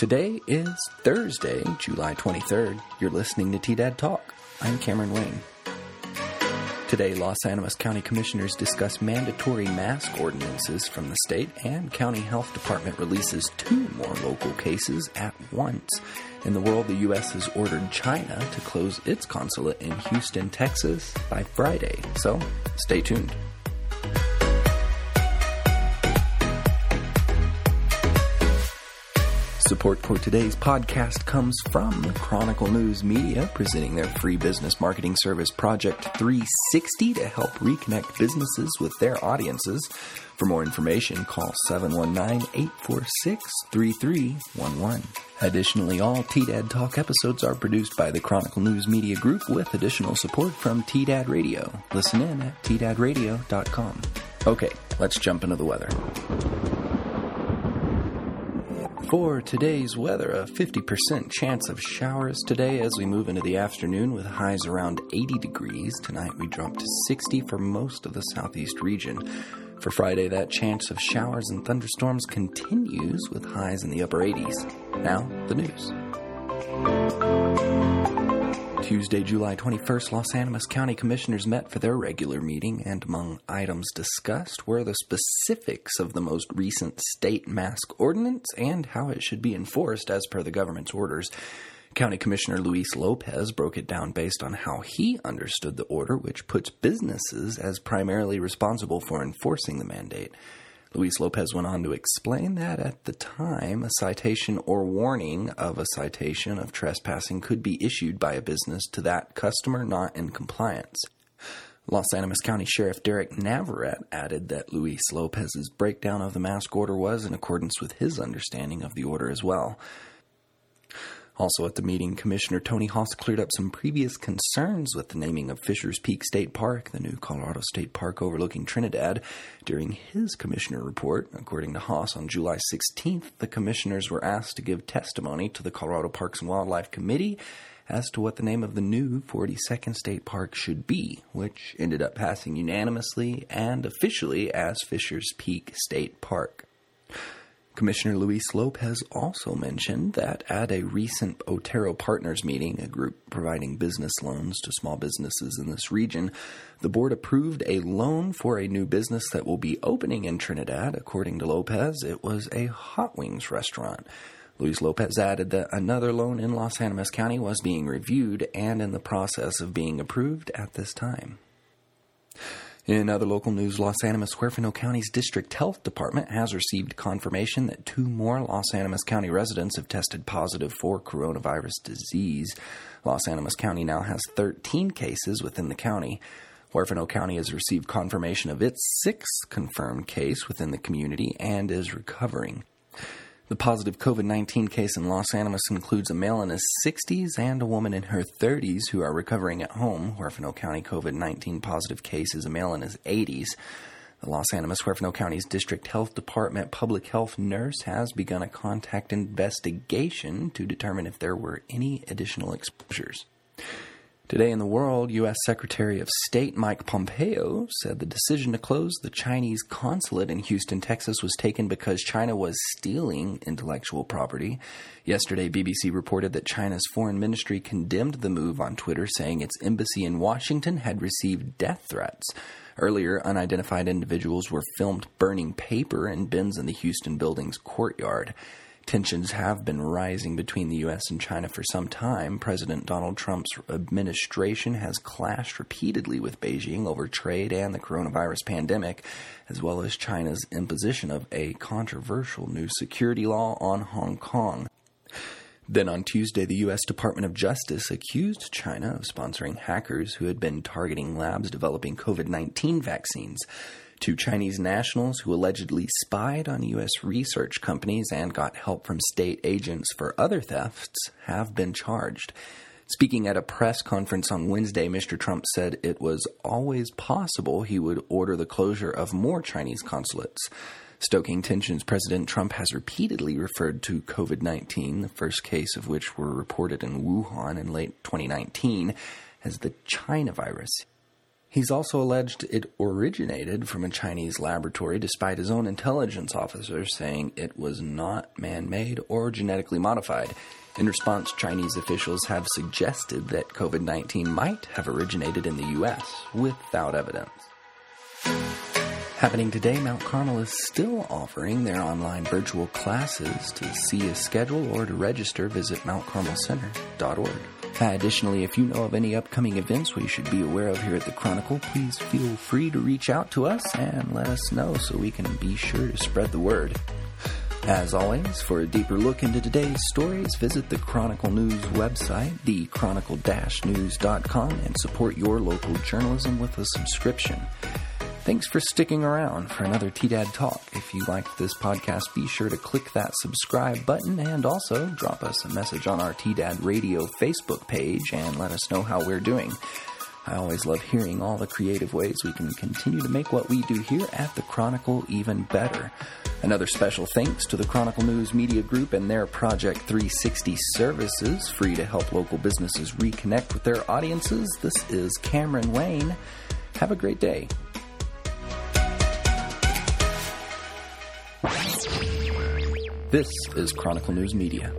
Today is Thursday, July 23rd. You're listening to TDAD Talk. I'm Cameron Wayne. Today, Las Animas County Commissioners discuss mandatory mask ordinances from the state, and County Health Department releases two more local cases at once. In the world, the U.S. has ordered China to close its consulate in Houston, Texas by Friday. So, stay tuned. Support for today's podcast comes from Chronicle News Media, presenting their free business marketing service Project 360 to help reconnect businesses with their audiences. For more information, call 719 846 3311. Additionally, all TDAD Talk episodes are produced by the Chronicle News Media Group with additional support from TDAD Radio. Listen in at tdadradio.com. Okay, let's jump into the weather. For today's weather, a 50% chance of showers today as we move into the afternoon with highs around 80 degrees. Tonight we drop to 60 for most of the southeast region. For Friday, that chance of showers and thunderstorms continues with highs in the upper 80s. Now, the news. Tuesday, July 21st, Las Animas County Commissioners met for their regular meeting, and among items discussed were the specifics of the most recent state mask ordinance and how it should be enforced as per the government's orders. County Commissioner Luis Lopez broke it down based on how he understood the order, which puts businesses as primarily responsible for enforcing the mandate. Luis Lopez went on to explain that at the time, a citation or warning of a citation of trespassing could be issued by a business to that customer not in compliance. Las Animas County Sheriff Derek Navarrete added that Luis Lopez's breakdown of the mask order was in accordance with his understanding of the order as well. Also at the meeting, Commissioner Tony Haas cleared up some previous concerns with the naming of Fisher's Peak State Park, the new Colorado State Park overlooking Trinidad. During his commissioner report, according to Haas, on July 16th, the commissioners were asked to give testimony to the Colorado Parks and Wildlife Committee as to what the name of the new 42nd State Park should be, which ended up passing unanimously and officially as Fisher's Peak State Park. Commissioner Luis Lopez also mentioned that at a recent Otero Partners meeting, a group providing business loans to small businesses in this region, the board approved a loan for a new business that will be opening in Trinidad. According to Lopez, it was a hot wings restaurant. Luis Lopez added that another loan in Las Animas County was being reviewed and in the process of being approved at this time. In other local news, Las Animas Huerfano County's District Health Department has received confirmation that two more Las Animas County residents have tested positive for coronavirus disease. Las Animas County now has 13 cases within the county. Huerfano County has received confirmation of its sixth confirmed case within the community and is recovering. The positive COVID 19 case in Las Animas includes a male in his 60s and a woman in her 30s who are recovering at home. Huerfano County COVID 19 positive case is a male in his 80s. The Las Animas Huerfano County's District Health Department public health nurse has begun a contact investigation to determine if there were any additional exposures. Today in the world, U.S. Secretary of State Mike Pompeo said the decision to close the Chinese consulate in Houston, Texas was taken because China was stealing intellectual property. Yesterday, BBC reported that China's foreign ministry condemned the move on Twitter, saying its embassy in Washington had received death threats. Earlier, unidentified individuals were filmed burning paper in bins in the Houston building's courtyard. Tensions have been rising between the U.S. and China for some time. President Donald Trump's administration has clashed repeatedly with Beijing over trade and the coronavirus pandemic, as well as China's imposition of a controversial new security law on Hong Kong. Then on Tuesday, the U.S. Department of Justice accused China of sponsoring hackers who had been targeting labs developing COVID 19 vaccines. Two Chinese nationals who allegedly spied on U.S. research companies and got help from state agents for other thefts have been charged. Speaking at a press conference on Wednesday, Mr. Trump said it was always possible he would order the closure of more Chinese consulates. Stoking tensions, President Trump has repeatedly referred to COVID 19, the first case of which were reported in Wuhan in late 2019, as the China virus. He's also alleged it originated from a Chinese laboratory, despite his own intelligence officers saying it was not man made or genetically modified. In response, Chinese officials have suggested that COVID 19 might have originated in the U.S. without evidence. Happening today, Mount Carmel is still offering their online virtual classes. To see a schedule or to register, visit mountcarmelcenter.org. Additionally, if you know of any upcoming events we should be aware of here at the Chronicle, please feel free to reach out to us and let us know so we can be sure to spread the word. As always, for a deeper look into today's stories, visit the Chronicle News website, thechronicle-news.com, and support your local journalism with a subscription. Thanks for sticking around for another TDAD Talk. If you liked this podcast, be sure to click that subscribe button and also drop us a message on our TDAD Radio Facebook page and let us know how we're doing. I always love hearing all the creative ways we can continue to make what we do here at the Chronicle even better. Another special thanks to the Chronicle News Media Group and their Project 360 services, free to help local businesses reconnect with their audiences. This is Cameron Wayne. Have a great day. This is Chronicle News Media.